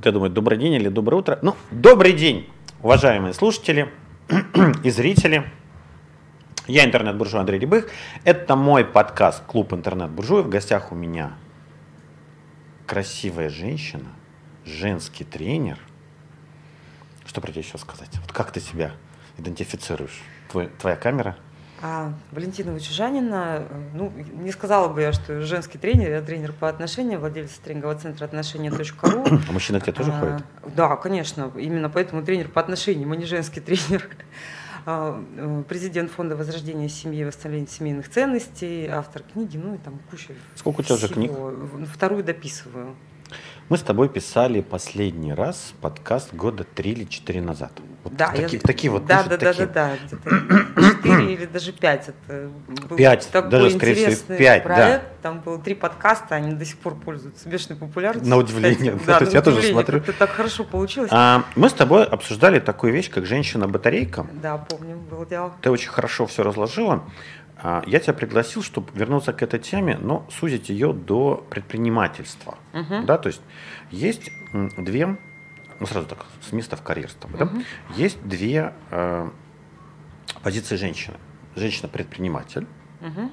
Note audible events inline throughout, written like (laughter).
Вот я думаю, добрый день или доброе утро. Ну, добрый день, уважаемые слушатели (clears throat) и зрители. Я интернет-буржуй Андрей Рябых. Это мой подкаст «Клуб интернет-буржуев». В гостях у меня красивая женщина, женский тренер. Что про тебя еще сказать? Вот как ты себя идентифицируешь? Твой, твоя камера – а Валентина Вычужанина, ну, не сказала бы я, что женский тренер, я тренер по отношениям, владелец тренингового центра отношения.ру. А мужчина к тебе тоже а, ходит? Да, конечно, именно поэтому тренер по отношениям, а не женский тренер. А, э, президент фонда возрождения семьи и восстановления семейных ценностей, автор книги, ну и там куча Сколько у тебя уже книг? Вторую дописываю. Мы с тобой писали последний раз подкаст года три или четыре назад. Вот да, такие, я... такие вот. Да, да, да, да, да, четыре или даже пять. Это был пять, такой даже скорее всего пять, проект. да. Там было три подкаста, они до сих пор пользуются бешеной популярностью. На удивление, да, то есть я тоже смотрю. Это так хорошо получилось. А, мы с тобой обсуждали такую вещь, как женщина-батарейка. Да, помню, было дело. Ты очень хорошо все разложила. А, я тебя пригласил, чтобы вернуться к этой теме, но сузить ее до предпринимательства. Угу. Да, то есть есть две, ну сразу так, с места в карьер угу. да? есть две э, позиции женщины. Женщина-предприниматель угу.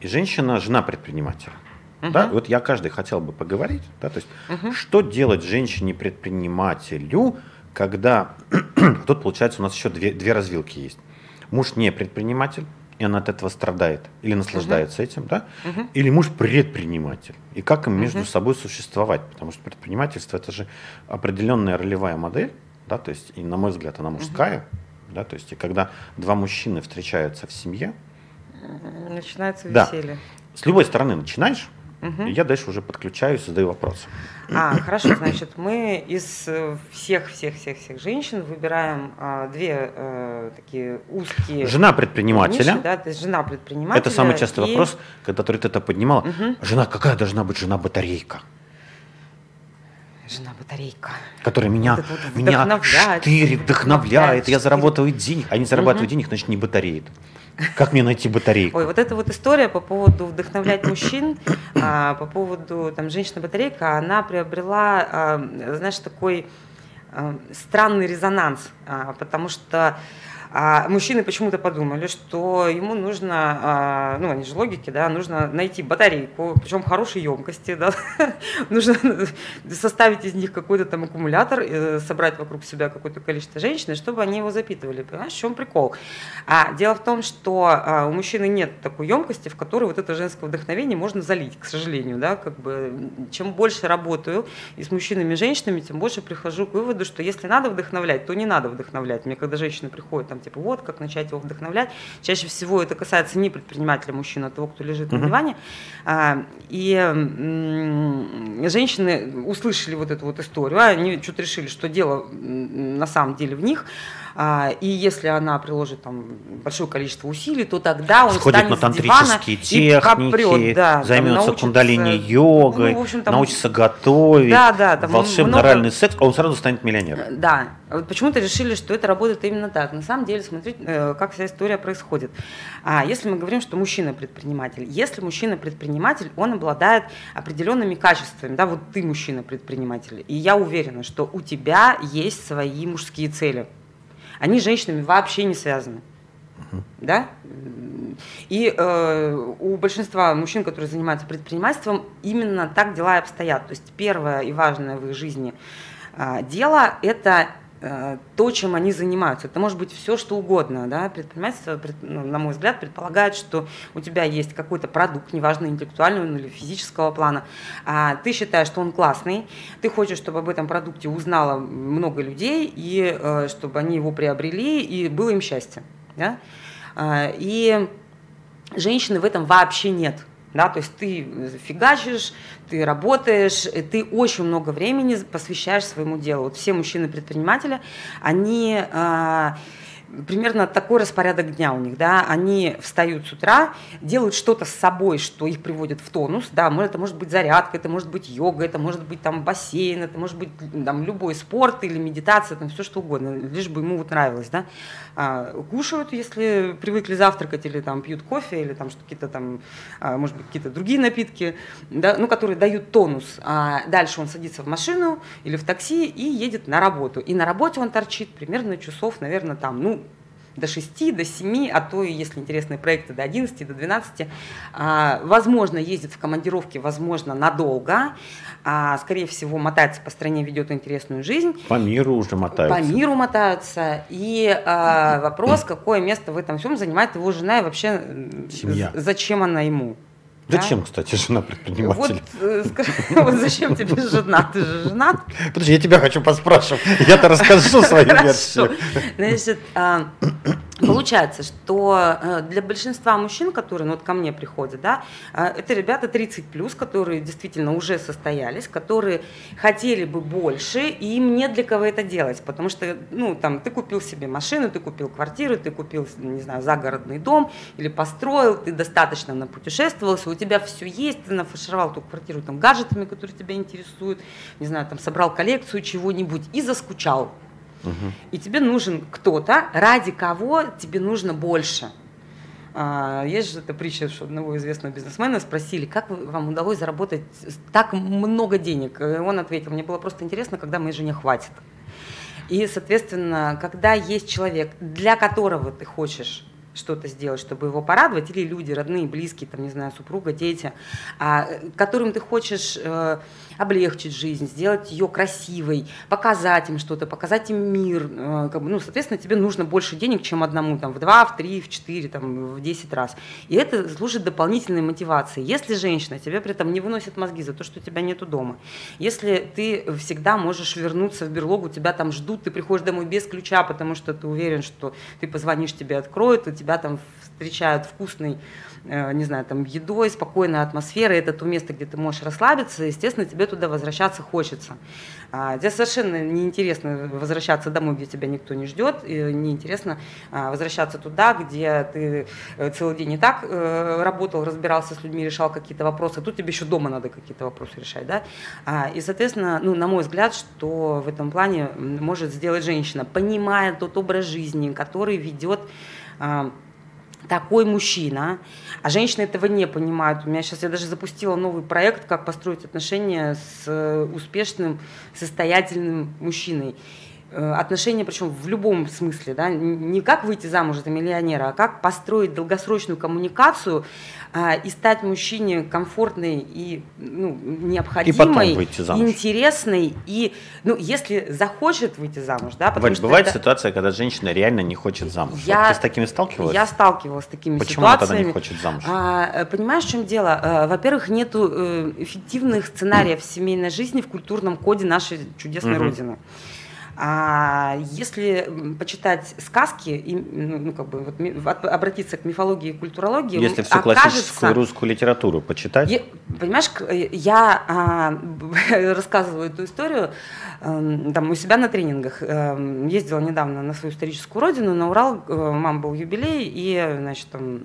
и женщина-жена-предпринимателя. Uh-huh. Да? Вот я каждый хотел бы поговорить, да, то есть uh-huh. что делать женщине-предпринимателю, когда (clears throat) тут получается у нас еще две, две развилки есть. Муж не предприниматель, и она от этого страдает или наслаждается uh-huh. этим, да? Uh-huh. Или муж предприниматель. И как им между uh-huh. собой существовать? Потому что предпринимательство это же определенная ролевая модель, да, то есть, и на мой взгляд, она мужская, uh-huh. да, то есть, и когда два мужчины встречаются в семье, начинается веселье. Да, с любой стороны начинаешь, Угу. И я дальше уже подключаюсь, задаю вопросы. А, хорошо, значит, мы из всех-всех-всех-всех женщин выбираем а, две а, такие узкие... Жена предпринимателя. Ниши, да, то есть жена предпринимателя. Это самый частый и... вопрос, который ты это поднимала. Угу. Жена, какая должна быть жена-батарейка? жена-батарейка. Которая меня, вот меня штырит, вдохновляет, я зарабатываю денег, а не зарабатываю угу. денег, значит, не батареет. Как мне найти батарейку? Ой, вот эта вот история по поводу вдохновлять мужчин, а, по поводу там женщина-батарейка, она приобрела, а, знаешь, такой а, странный резонанс, потому что а мужчины почему-то подумали, что ему нужно, а, ну, они же логики, да, нужно найти батарейку, причем хорошей емкости, да, (laughs) нужно составить из них какой-то там аккумулятор, э, собрать вокруг себя какое-то количество женщин, чтобы они его запитывали. Понимаешь, в чем прикол? А дело в том, что а, у мужчины нет такой емкости, в которой вот это женское вдохновение можно залить, к сожалению, да, как бы чем больше работаю и с мужчинами, и женщинами, тем больше прихожу к выводу, что если надо вдохновлять, то не надо вдохновлять. Мне когда женщины приходят там там типа вот как начать его вдохновлять. Чаще всего это касается не предпринимателя мужчины, а того, кто лежит uh-huh. на диване. А, и женщины услышали вот эту вот историю, они что-то решили, что дело на самом деле в них. А, и если она приложит там большое количество усилий, то тогда он Сходит встанет на тантрические техники, копрет, да, займется научится, кундалини-йогой, ну, общем, там, научится готовить, да, да, там волшебный оральный секс, а он сразу станет миллионером. Да, вот почему-то решили, что это работает именно так. На самом деле, смотрите, э, как вся история происходит. А если мы говорим, что мужчина предприниматель, если мужчина предприниматель, он обладает определенными качествами, да, вот ты мужчина предприниматель, и я уверена, что у тебя есть свои мужские цели они с женщинами вообще не связаны. Да? И э, у большинства мужчин, которые занимаются предпринимательством, именно так дела и обстоят. То есть первое и важное в их жизни э, дело – это то, чем они занимаются. Это может быть все, что угодно. Да? Предпринимательство, ну, на мой взгляд, предполагает, что у тебя есть какой-то продукт, неважно, интеллектуального или физического плана. А ты считаешь, что он классный, ты хочешь, чтобы об этом продукте узнало много людей, и э, чтобы они его приобрели, и было им счастье. Да? А, и женщины в этом вообще нет. Да, то есть ты фигачишь, ты работаешь, ты очень много времени посвящаешь своему делу. Вот все мужчины-предприниматели, они э, примерно такой распорядок дня у них, да, они встают с утра, делают что-то с собой, что их приводит в тонус, да, это может быть зарядка, это может быть йога, это может быть там бассейн, это может быть там любой спорт или медитация, там все что угодно, лишь бы ему вот нравилось, да, а, кушают, если привыкли завтракать или там пьют кофе или там какие-то там, а, может быть, какие-то другие напитки, да, ну, которые дают тонус, а дальше он садится в машину или в такси и едет на работу, и на работе он торчит примерно часов, наверное, там, ну, до 6, до 7, а то и, если интересные проекты, до 11, до 12. А, возможно, ездит в командировке, возможно, надолго. А, скорее всего, мотается по стране, ведет интересную жизнь. По миру уже мотаются. По миру мотаются. И а, вопрос, какое место в этом всем занимает его жена и вообще Семья. зачем она ему. Зачем, да? кстати, жена предпринимателя? Вот, э, (laughs) вот зачем тебе жена? Ты же женат? Подожди, я тебя хочу поспрашивать. Я-то расскажу (laughs) свою версию. Значит, а, Получается, что э, для большинства мужчин, которые ну, вот ко мне приходят, да, э, это ребята 30 плюс, которые действительно уже состоялись, которые хотели бы больше, и им нет для кого это делать, потому что, ну, там, ты купил себе машину, ты купил квартиру, ты купил, не знаю, загородный дом или построил, ты достаточно напутешествовался, у тебя все есть, ты нафаршировал ту квартиру там гаджетами, которые тебя интересуют, не знаю, там, собрал коллекцию чего-нибудь и заскучал Угу. И тебе нужен кто-то, ради кого тебе нужно больше. А, есть же эта притча, что одного известного бизнесмена спросили, как вам удалось заработать так много денег. И он ответил, мне было просто интересно, когда моей жене хватит. И, соответственно, когда есть человек, для которого ты хочешь что-то сделать, чтобы его порадовать, или люди, родные, близкие, там, не знаю, супруга, дети, а, которым ты хочешь э, облегчить жизнь, сделать ее красивой, показать им что-то, показать им мир, э, как бы, ну, соответственно, тебе нужно больше денег, чем одному, там, в два, в три, в четыре, там, в десять раз. И это служит дополнительной мотивацией. Если женщина тебе при этом не выносит мозги за то, что у тебя нету дома, если ты всегда можешь вернуться в берлогу, тебя там ждут, ты приходишь домой без ключа, потому что ты уверен, что ты позвонишь, тебе откроют, и тебя там встречают вкусной Э, не знаю, там, едой, спокойной атмосферой, это то место, где ты можешь расслабиться, естественно, тебе туда возвращаться хочется. А, тебе совершенно неинтересно возвращаться домой, где тебя никто не ждет, и неинтересно а, возвращаться туда, где ты э, целый день и так э, работал, разбирался с людьми, решал какие-то вопросы, тут тебе еще дома надо какие-то вопросы решать, да, а, и, соответственно, ну, на мой взгляд, что в этом плане может сделать женщина, понимая тот образ жизни, который ведет такой мужчина, а женщины этого не понимают. У меня сейчас я даже запустила новый проект, как построить отношения с э, успешным, состоятельным мужчиной. Э, отношения, причем в любом смысле, да, не как выйти замуж за миллионера, а как построить долгосрочную коммуникацию а, и стать мужчине комфортной и ну, необходимой, и интересной. И, ну, если захочет выйти замуж, да, потому Валь, что бывает это... ситуация, когда женщина реально не хочет замуж. Я, вот ты с такими сталкивалась? Я сталкивалась с такими Почему ситуациями. Почему она не хочет замуж? А, э, понимаешь, в чем дело? А, во-первых, нету эффективных сценариев семейной жизни в культурном коде нашей чудесной угу. родины. А если почитать сказки, и, ну, как бы вот, обратиться к мифологии и культурологии, если всю окажется, классическую русскую литературу почитать, я, понимаешь, я а, (laughs) рассказываю эту историю а, там у себя на тренингах. А, ездила недавно на свою историческую родину, на Урал, э, мама был юбилей, и значит там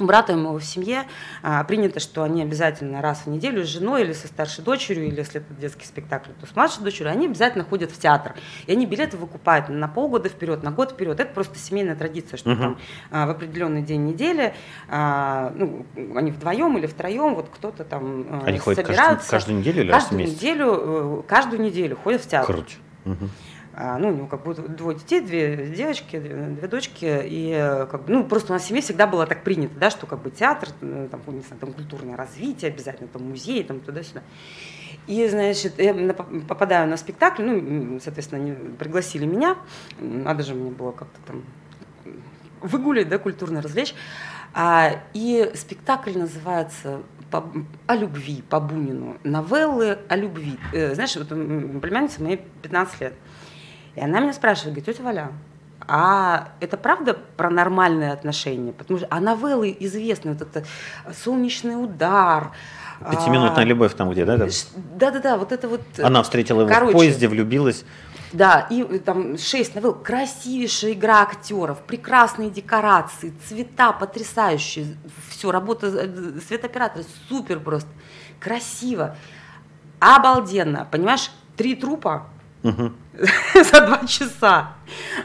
у брата моего в семье а, принято, что они обязательно раз в неделю с женой или со старшей дочерью, или если это детский спектакль, то с младшей дочерью, они обязательно ходят в театр. И они билеты выкупают на полгода вперед, на год вперед. Это просто семейная традиция, что uh-huh. там а, в определенный день недели, а, ну, они вдвоем или втроем, вот кто-то там а, они собираются. Каждую, каждую неделю или каждую раз в месяц? неделю, э, каждую неделю ходят в театр. Круто. Uh-huh. А, ну, у него как бы двое детей, две девочки, две дочки, и как бы, ну, просто у нас в семье всегда было так принято, да, что как бы театр, э, там, не знаю, там культурное развитие, обязательно там музей, там туда-сюда. И, значит, я попадаю на спектакль, ну, соответственно, они пригласили меня, надо же мне было как-то там выгулить, да, культурно развлечь. А, и спектакль называется по, о любви по Бунину. Новеллы о любви. Э, знаешь, вот племянница моей 15 лет. И она меня спрашивает, говорит, тетя Валя, а это правда про нормальные отношения? Потому что а новеллы известны, вот это «Солнечный удар», Пятиминутная а, любовь там где, да? Да-да-да, вот это вот... Она встретила его Короче, в поезде, влюбилась. Да, и э, там шесть новелл, красивейшая игра актеров, прекрасные декорации, цвета потрясающие, все, работа э, светооператора супер просто, красиво, обалденно, понимаешь, три трупа, Угу. (laughs) за два часа.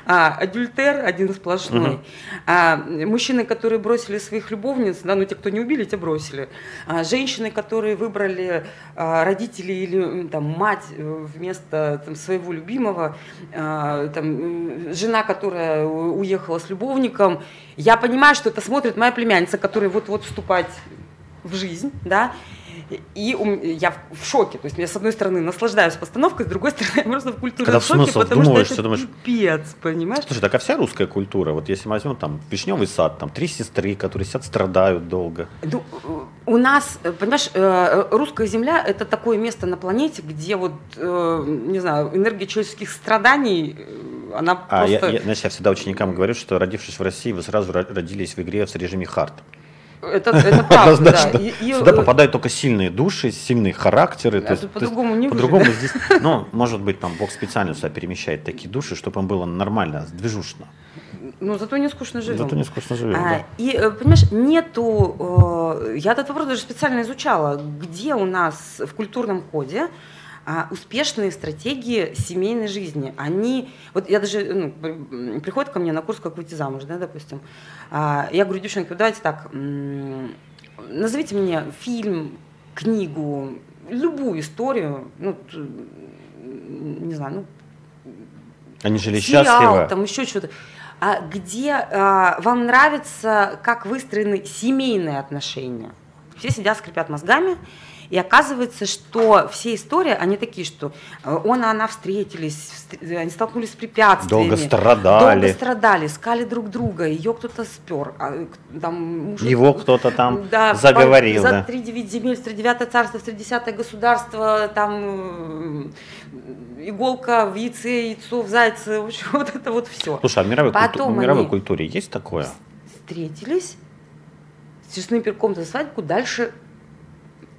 А, адюльтер один сплошной. Угу. А, мужчины, которые бросили своих любовниц, да, ну те, кто не убили, те бросили. А, женщины, которые выбрали а, родителей или там, мать э, вместо там, своего любимого, а, там, жена, которая уехала с любовником. Я понимаю, что это смотрит моя племянница, которая вот-вот вступать в жизнь, да, и я в шоке. То есть я, с одной стороны, наслаждаюсь постановкой, с другой стороны, (laughs) я просто в культуре Когда в шоке, потому что это думаешь, пипец, понимаешь? Слушай, так а вся русская культура, вот если мы возьмем там Вишневый сад, там три сестры, которые сидят, страдают долго. Ну, у нас, понимаешь, э, русская земля – это такое место на планете, где вот, э, не знаю, энергия человеческих страданий, э, она а просто… Я, я, знаешь, я всегда ученикам говорю, что родившись в России, вы сразу родились в игре в режиме хард. Это, это (laughs) правда, да. И, и, Сюда попадают только сильные души, сильные характеры. А по-другому не По-другому здесь, (laughs) ну, может быть, там Бог специально сюда перемещает такие души, чтобы им было нормально, движушно. Ну, зато не скучно живем. Зато не скучно живем, а, да. И, э, понимаешь, нету... Э, я этот вопрос даже специально изучала. Где у нас в культурном коде а успешные стратегии семейной жизни. Они, вот я даже, ну, приходит ко мне на курс, как выйти замуж, да, допустим. А, я говорю, девчонки, давайте так, назовите мне фильм, книгу, любую историю, ну, не знаю, ну, они жили сериал, счастливо. там еще что-то. А где а, вам нравится, как выстроены семейные отношения? Все сидят, скрипят мозгами, и оказывается, что все истории, они такие, что э, он и она встретились, они столкнулись с препятствиями. Долго страдали. Долго страдали, искали друг друга, ее кто-то спер. А, там, муж, Его кто-то там да, заговорил. За да. 3-9 земель, 39 царство, 30 государство, там э, иголка в яйце, яйцо в зайце, в общем, (laughs) вот это вот все. Слушай, а в мировой, культу, в мировой культуре есть такое? Встретились, с честным перком за свадьбу, дальше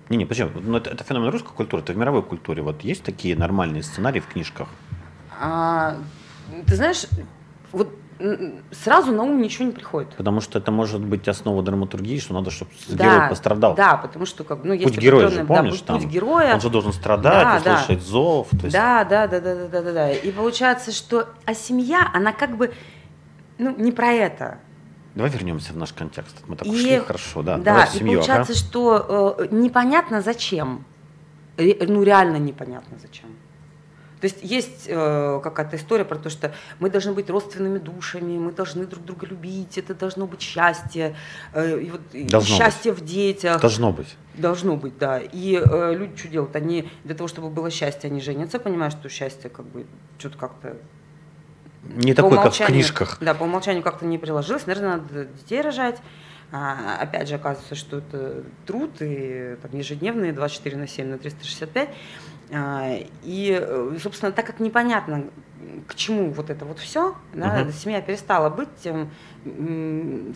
не, не, почему? Ну, это, это феномен русской культуры, это в мировой культуре. Вот есть такие нормальные сценарии в книжках? А, ты знаешь, вот сразу на ум ничего не приходит. Потому что это может быть основа драматургии, что надо, чтобы да, герой пострадал. Да, потому что как, ну, есть путь героя же, помнишь, да, путь героя. Он же должен страдать, да, услышать да. зов. То есть... Да, да, да, да, да, да, да, да. И получается, что а семья, она как бы ну, не про это. Давай вернемся в наш контекст. Мы так и, ушли, хорошо, да. Да, Давай и семью, получается, ага. что э, непонятно зачем. Ре, ну, реально непонятно зачем. То есть есть э, какая-то история про то, что мы должны быть родственными душами, мы должны друг друга любить, это должно быть счастье, э, и вот, должно счастье быть. в детях. Должно быть. Должно быть, да. И э, люди что делают? Они для того, чтобы было счастье, они женятся, понимают, что счастье как бы что-то как-то не такой, как в книжках. Да, по умолчанию как-то не приложилось. Наверное, надо детей рожать. А, опять же, оказывается, что это труд, и там, ежедневные 24 на 7 на 365. А, и, собственно, так как непонятно, к чему вот это вот все, да, угу. семья перестала быть тем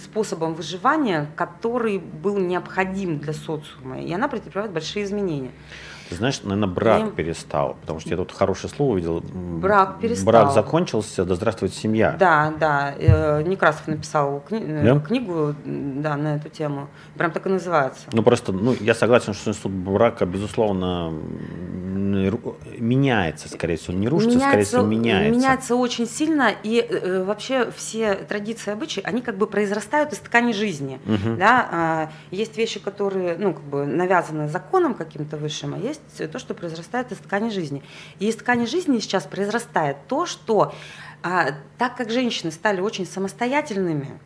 способом выживания, который был необходим для социума, и она претерпевает большие изменения. Ты знаешь, наверное, брак и... перестал, потому что я тут хорошее слово увидел. Брак перестал. Брак закончился, да здравствует семья. Да, да. Э, Некрасов написал кни... да? книгу да, на эту тему. Прям так и называется. Ну просто, ну, я согласен, что институт брака, безусловно, меняется, скорее всего. Не рушится, меняется, скорее всего, меняется. Меняется очень сильно, и э, вообще все традиции, обычаи, они как бы произрастают из ткани жизни. Угу. Да? А, есть вещи, которые, ну, как бы навязаны законом каким-то высшим, а есть есть то, что произрастает из ткани жизни. И из ткани жизни сейчас произрастает то, что а, так как женщины стали очень самостоятельными,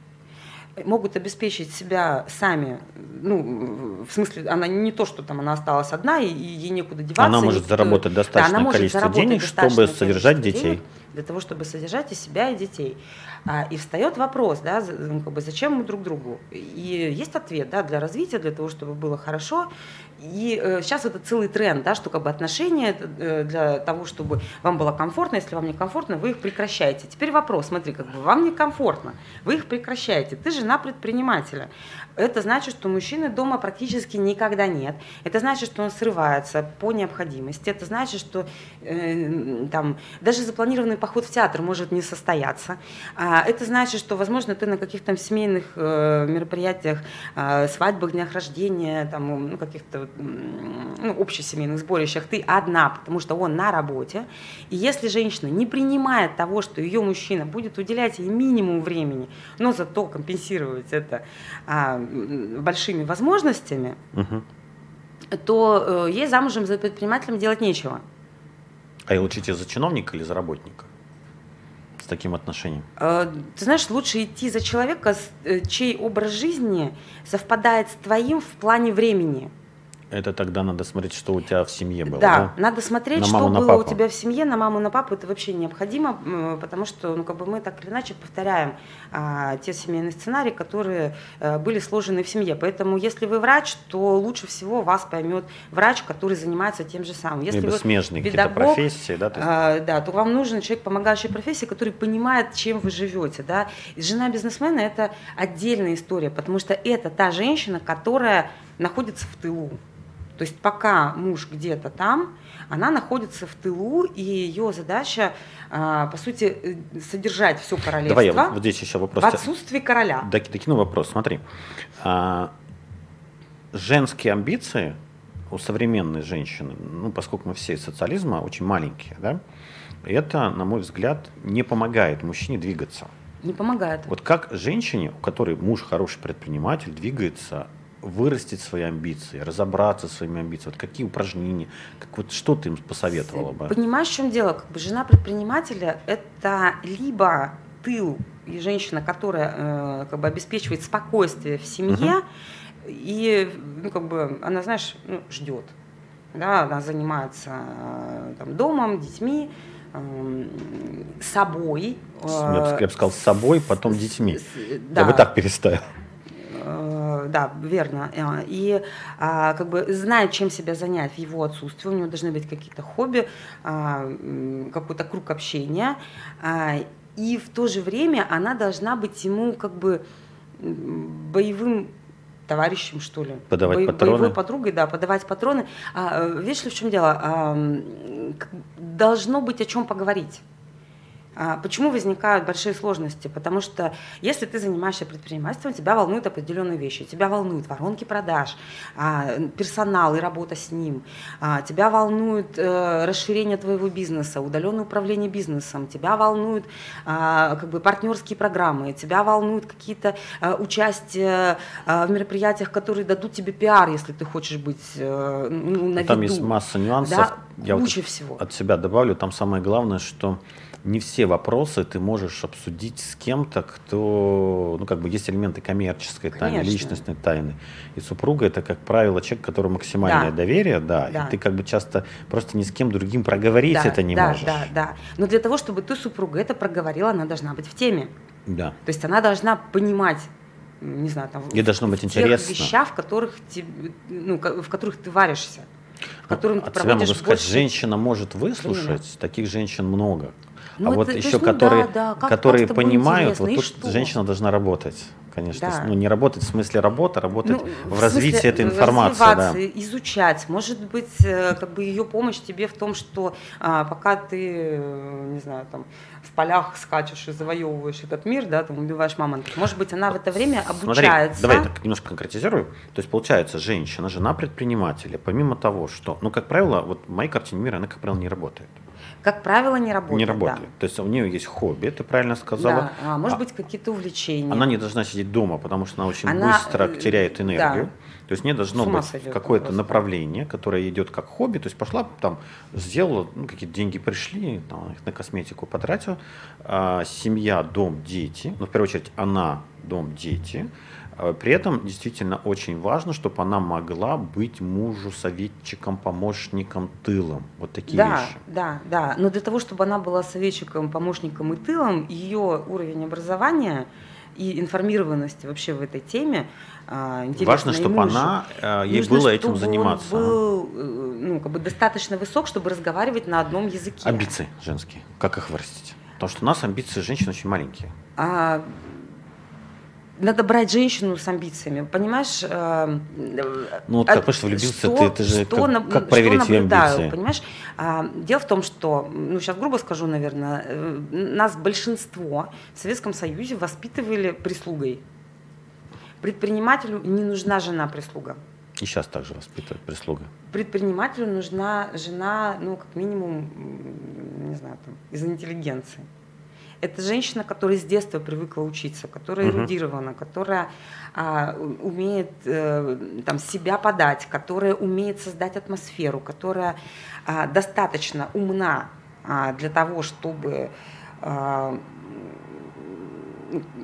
могут обеспечить себя сами, ну, в смысле, она не то, что там она осталась одна, и, ей некуда деваться. Она может заработать достаточное да, количество денег, чтобы содержать детей. Для того, чтобы содержать и себя, и детей. А, и встает вопрос, да, ну, как бы, зачем мы друг другу? И есть ответ, да, для развития, для того, чтобы было хорошо. И э, сейчас это целый тренд, да, что как бы отношения э, для того, чтобы вам было комфортно, если вам не комфортно, вы их прекращаете. Теперь вопрос, смотри, как бы вам некомфортно, вы их прекращаете. Ты жена предпринимателя. Это значит, что мужчины дома практически никогда нет. Это значит, что он срывается по необходимости. Это значит, что э, там даже запланированный поход в театр может не состояться. А, это значит, что, возможно, ты на каких-то семейных э, мероприятиях, э, свадьбах, днях рождения, там, ну, каких-то ну, общесемейных сборищах ты одна, потому что он на работе. И если женщина не принимает того, что ее мужчина будет уделять ей минимум времени, но зато компенсировать это а, большими возможностями, угу. то э, ей замужем за предпринимателем делать нечего. А и лучше за чиновника или за работника? с таким отношением? Э, ты знаешь, лучше идти за человека, э, чей образ жизни совпадает с твоим в плане времени. Это тогда надо смотреть, что у тебя в семье было. Да, да? надо смотреть, на что было папу. у тебя в семье, на маму, на папу. Это вообще необходимо, потому что ну, как бы мы так или иначе повторяем а, те семейные сценарии, которые а, были сложены в семье. Поэтому, если вы врач, то лучше всего вас поймет врач, который занимается тем же самым. Если Либо вы смежные педагог, профессии, да? То, есть... а, да, то вам нужен человек, помогающий профессии, который понимает, чем вы живете. Да? И жена бизнесмена – это отдельная история, потому что это та женщина, которая находится в тылу. То есть пока муж где-то там, она находится в тылу, и ее задача, а, по сути, э, содержать все королевство. Давай я вот здесь еще вопрос. В отсутствии короля. Докину вопрос. Смотри, а, женские амбиции у современной женщины, ну, поскольку мы все из социализма очень маленькие, да, это, на мой взгляд, не помогает мужчине двигаться. Не помогает. Вот как женщине, у которой муж хороший предприниматель, двигается вырастить свои амбиции, разобраться со своими амбициями? Вот какие упражнения, как, вот что ты им посоветовала бы? Понимаешь, в чем дело? Как бы жена предпринимателя – это либо тыл и женщина, которая э, как бы обеспечивает спокойствие в семье, угу. и ну, как бы она, знаешь, ну, ждет. Да, она занимается э, там, домом, детьми, э, собой. Я бы сказал, с собой, потом детьми. Да. Я бы так переставил. Э, да, верно. Э, и а, как бы знает, чем себя занять в его отсутствии. У него должны быть какие-то хобби, а, какой-то круг общения. А, и в то же время она должна быть ему как бы боевым товарищем, что ли. Подавать Бо- патроны. Боевой подругой, да, подавать патроны. А, видишь ли, в чем дело? А, должно быть о чем поговорить. А, почему возникают большие сложности? Потому что если ты занимаешься предпринимательством, тебя волнуют определенные вещи. Тебя волнуют воронки продаж, а, персонал и работа с ним. А, тебя волнует э, расширение твоего бизнеса, удаленное управление бизнесом. Тебя волнуют как бы, партнерские программы. Тебя волнуют какие-то участия в мероприятиях, которые дадут тебе пиар, если ты хочешь быть э, ну, на Там виду. есть масса нюансов. Да, Я куча вот всего. От себя добавлю, там самое главное, что не все вопросы ты можешь обсудить с кем-то, кто, ну, как бы есть элементы коммерческой тайны, Конечно. личностной тайны. И супруга это, как правило, человек, которому максимальное да. доверие, да, да, и ты как бы часто просто ни с кем другим проговорить да, это не да, можешь. Да, да, Но для того, чтобы ты супруга это проговорила, она должна быть в теме. Да. То есть она должна понимать не знаю, там, и должно быть интересно. вещах, в которых, ты, ну, в которых ты варишься, в которых ты От себя могу сказать, женщина может выслушать, времени. таких женщин много. Ну, а вот это, еще есть, которые, да, да, как, которые как понимают, вот тут что? женщина должна работать, конечно. Да. Ну, не работать в смысле работы, работать ну, в, в развитии этой информации. Да. изучать. Может быть, э, как бы ее помощь тебе в том, что а, пока ты, э, не знаю, там, в полях скачешь и завоевываешь этот мир, да, там убиваешь мамонтов. Может быть, она в это время обучается. Смотри, давай так немножко конкретизирую. То есть, получается, женщина, жена предпринимателя, помимо того, что, ну, как правило, вот в моей картине мира она, как правило, не работает как правило, не работает. Не работает. Да. То есть у нее есть хобби, ты правильно сказала. Да, а, может а, быть, какие-то увлечения. Она не должна сидеть дома, потому что она очень она, быстро э, теряет энергию. Да. То есть не должно быть какое-то направление, которое идет как хобби. То есть пошла там, сделала, ну, какие-то деньги пришли, там, на косметику потратила. А, семья, дом, дети. Ну, в первую очередь она дом, дети. А при этом действительно очень важно, чтобы она могла быть мужу советчиком, помощником, тылом. Вот такие да, вещи. Да, да. Но для того, чтобы она была советчиком, помощником и тылом, ее уровень образования и информированности вообще в этой теме а, Важно, чтобы мужу. она, а, ей Нужно, было этим заниматься. Он был э, ну, как бы достаточно высок, чтобы разговаривать на одном языке. Амбиции женские. Как их вырастить? Потому что у нас амбиции женщин очень маленькие. А, надо брать женщину с амбициями, понимаешь? Э, ну, вот как что влюбился что, ты, это же что, как, как проверить ее амбиции? Понимаешь? А, дело в том, что, ну, сейчас грубо скажу, наверное, э, нас большинство в Советском Союзе воспитывали прислугой. Предпринимателю не нужна жена-прислуга. И сейчас также воспитывают прислуга. Предпринимателю нужна жена, ну, как минимум, не знаю, там, из интеллигенции. Это женщина, которая с детства привыкла учиться, которая угу. эрудирована, которая а, умеет а, там, себя подать, которая умеет создать атмосферу, которая а, достаточно умна а, для того, чтобы а,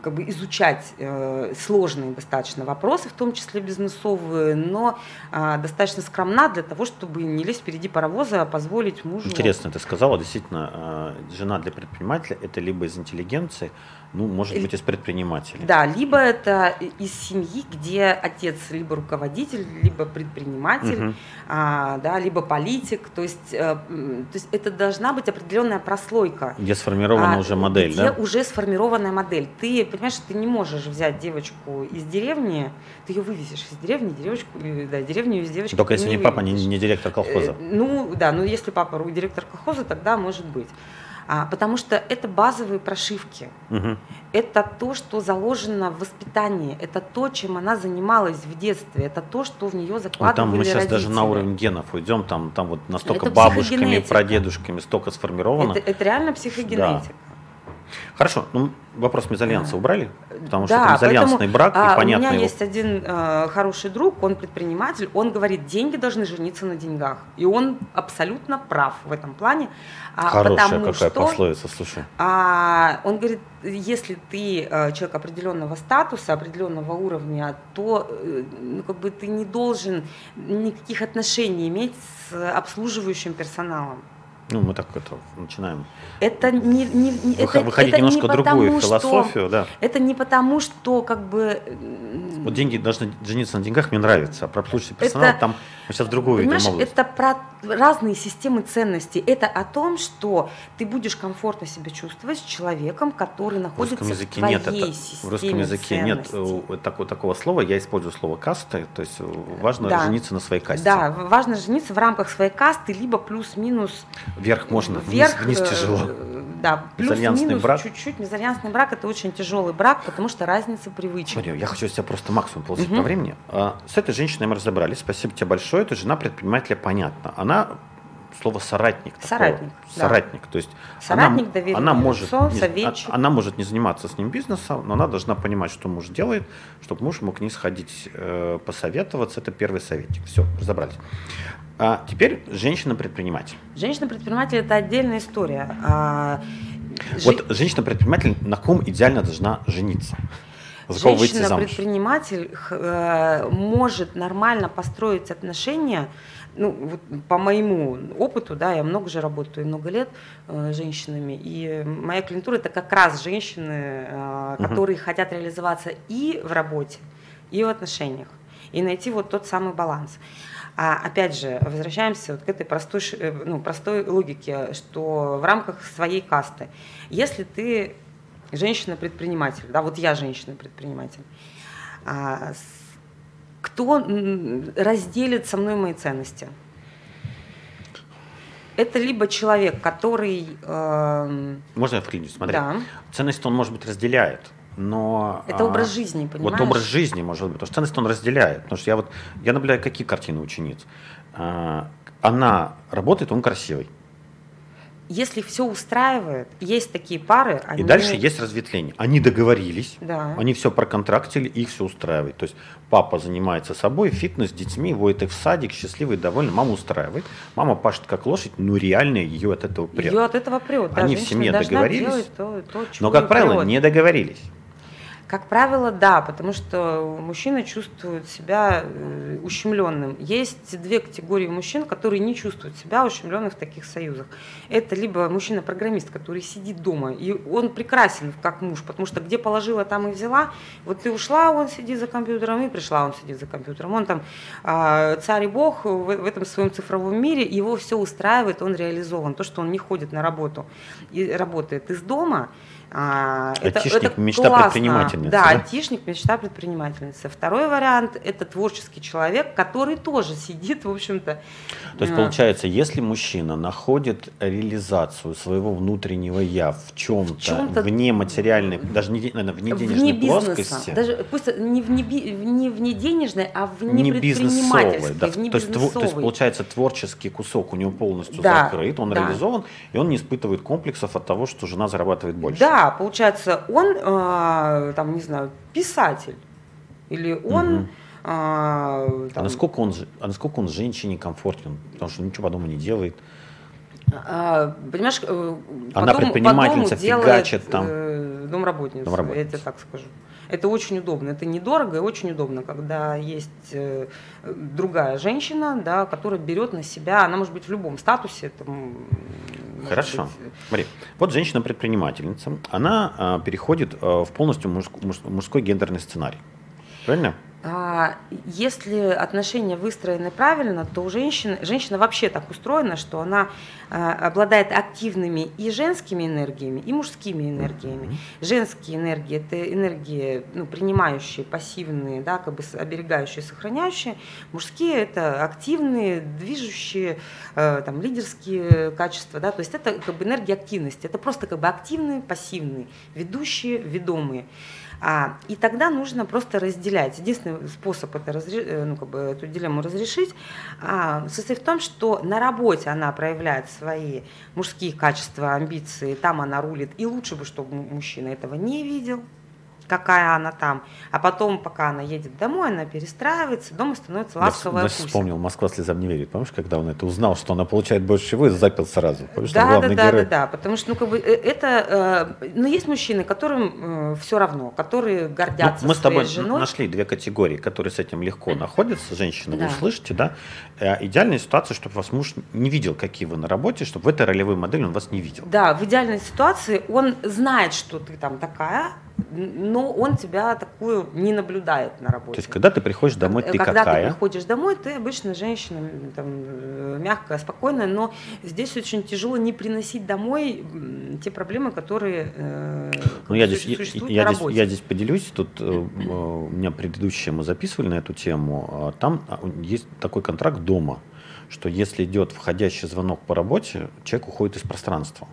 как бы изучать э, сложные достаточно вопросы, в том числе бизнесовые, но э, достаточно скромна для того, чтобы не лезть впереди паровоза, а позволить мужу... Интересно, ты сказала, действительно, э, жена для предпринимателя – это либо из интеллигенции, ну, может быть, из предпринимателей. Да, либо это из семьи, где отец либо руководитель, либо предприниматель, угу. а, да, либо политик. То есть, а, то есть это должна быть определенная прослойка. Где сформирована а, уже модель, где да? уже сформированная модель. Ты, понимаешь, ты не можешь взять девочку из деревни, ты ее вывезешь из деревни, девочку, э, да, деревню из девочки. Только если не, не папа, не, не директор колхоза. Э, ну, да, ну если папа директор колхоза, тогда может быть. А, потому что это базовые прошивки. Угу. Это то, что заложено в воспитании, это то, чем она занималась в детстве, это то, что в нее закладывали ну, там мы сейчас родители. даже на уровень генов уйдем, там, там вот настолько это бабушками, прадедушками столько сформировано. Это, это реально психогенетика. Да. Хорошо, ну вопрос мезальянса убрали, потому да, что это мезальянсный брак, а, и понятно У меня его... есть один э, хороший друг, он предприниматель, он говорит, деньги должны жениться на деньгах. И он абсолютно прав в этом плане. А, Хорошая какая что, пословица, слушай. А, он говорит, если ты э, человек определенного статуса, определенного уровня, то э, ну, как бы ты не должен никаких отношений иметь с обслуживающим персоналом. Ну, мы так это начинаем. Это не, не, не это, выходить это немножко не другую потому, философию, что, да. Это не потому, что как бы. Вот деньги должны жениться на деньгах, мне нравится. А про обслуживающий персонал это, там мы сейчас в другую Понимаешь, это про разные системы ценностей. Это о том, что ты будешь комфортно себя чувствовать с человеком, который находится в, русском языке в твоей нет, это, системе В русском языке ценностей. нет э, такого, такого слова. Я использую слово касты. То есть э, важно да. жениться на своей касте. Да, важно жениться в рамках своей касты, либо плюс-минус. Вверх можно, вверх, вниз, вниз тяжело. Э, да, плюс-минус чуть-чуть. Мезальянсный брак это очень тяжелый брак, потому что разница привычек. Смотри, я хочу себя просто максимум получить угу. по времени. А, с этой женщиной мы разобрались. Спасибо тебе большое что это жена предпринимателя, понятно. Она слово соратник. Соратник. Такого. Да. Соратник. То есть соратник, она, она может лицо, не, а, она может не заниматься с ним бизнесом, но она должна понимать, что муж делает, чтобы муж мог к ней сходить, э, посоветоваться. Это первый советник. Все, разобрались. А теперь женщина-предприниматель. Женщина-предприниматель это отдельная история. А, вот жи... женщина-предприниматель на ком идеально должна жениться? Женщина-предприниматель э, может нормально построить отношения, ну, вот по моему опыту, да, я много же работаю, много лет э, с женщинами, и моя клиентура это как раз женщины, э, которые угу. хотят реализоваться и в работе, и в отношениях, и найти вот тот самый баланс. А опять же, возвращаемся вот к этой простой, э, ну, простой логике, что в рамках своей касты, если ты женщина-предприниматель, да, вот я женщина-предприниматель, а, кто разделит со мной мои ценности? Это либо человек, который... Э, Можно я вклинюсь? Смотри. Да. Ценности он, может быть, разделяет, но... Это образ а, жизни, понимаешь? Вот образ жизни, может быть, потому что ценности он разделяет. Потому что я вот, я наблюдаю, какие картины учениц. А, она работает, он красивый если все устраивает, есть такие пары. Они... И дальше есть разветвление. Они договорились, да. они все проконтрактили, их все устраивает. То есть папа занимается собой, фитнес, детьми, водит их в садик, счастливый, довольный, мама устраивает. Мама пашет как лошадь, но реально ее от этого прет. Ее от этого прет. Они да, в семье договорились, то, то, но, как правило, прет. не договорились. Как правило, да, потому что мужчина чувствует себя э, ущемленным. Есть две категории мужчин, которые не чувствуют себя ущемленным в таких союзах. Это либо мужчина-программист, который сидит дома, и он прекрасен как муж, потому что где положила, там и взяла. Вот ты ушла, он сидит за компьютером, и пришла, он сидит за компьютером. Он там э, царь и бог в этом своем цифровом мире, его все устраивает, он реализован. То, что он не ходит на работу и работает из дома, а, айтишник, это, мечта классно. предпринимательницы. Да, да, айтишник, мечта предпринимательницы. Второй вариант – это творческий человек, который тоже сидит, в общем-то. То есть, получается, если мужчина находит реализацию своего внутреннего «я» в чем-то, чем вне материальной, даже не, наверное, вне денежной вне плоскости. Даже, пусть не, вне, не вне денежной, а вне не предпринимательской, да, вне то, есть, то есть, получается, творческий кусок у него полностью да, закрыт, он да. реализован, и он не испытывает комплексов от того, что жена зарабатывает больше. Да, да, получается, он, э, там, не знаю, писатель. Или он... Угу. А, там... а, насколько он, а насколько он женщине комфортен? Потому что ничего по дому не делает. А, понимаешь, э, она предпринимательница, по дому фигачит там. Э, домработница, домработница, я тебе так скажу. Это очень удобно, это недорого и очень удобно, когда есть э, другая женщина, да, которая берет на себя, она может быть в любом статусе. Там, Хорошо. Быть... Э, Смотри, вот женщина-предпринимательница, она а, переходит а, в полностью мужск, мужской гендерный сценарий. Правильно? А, если отношения выстроены правильно, то у женщины, женщина вообще так устроена, что она а, обладает активными и женскими энергиями, и мужскими энергиями. Женские энергии – это энергии ну, принимающие, пассивные, да, как бы оберегающие, сохраняющие. Мужские – это активные, движущие, э, там, лидерские качества. Да, то есть это как бы энергия активности. Это просто как бы активные, пассивные, ведущие, ведомые. А, и тогда нужно просто разделять. Единственный способ это э, ну, как бы эту дилемму разрешить а, состоит в том, что на работе она проявляет свои мужские качества, амбиции, там она рулит, и лучше бы, чтобы мужчина этого не видел, какая она там. А потом, пока она едет домой, она перестраивается, дома становится ласковая Я вспомнил, Москва слезам не верит. Помнишь, когда он это узнал, что она получает больше всего, и запил сразу. Помнишь, да, да, да, герой? да, да, потому что, ну, как бы, э, это, э, ну, есть мужчины, которым э, все равно, которые гордятся ну, Мы с тобой женой. нашли две категории, которые с этим легко находятся. Женщины, да. вы слышите, да? Идеальная ситуация, чтобы вас муж не видел, какие вы на работе, чтобы в этой ролевой модели он вас не видел. Да, в идеальной ситуации он знает, что ты там такая, но он тебя такую не наблюдает на работе. То есть, когда ты приходишь домой, ты когда какая? ты приходишь домой, ты обычно женщина там, э, мягкая, спокойная, но здесь очень тяжело не приносить домой те проблемы, которые э, ну, я здесь, существуют я, на работе. Здесь, я здесь поделюсь, тут э, у меня предыдущее мы записывали на эту тему, а там а, есть такой контракт дома, что если идет входящий звонок по работе, человек уходит из пространства.